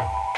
you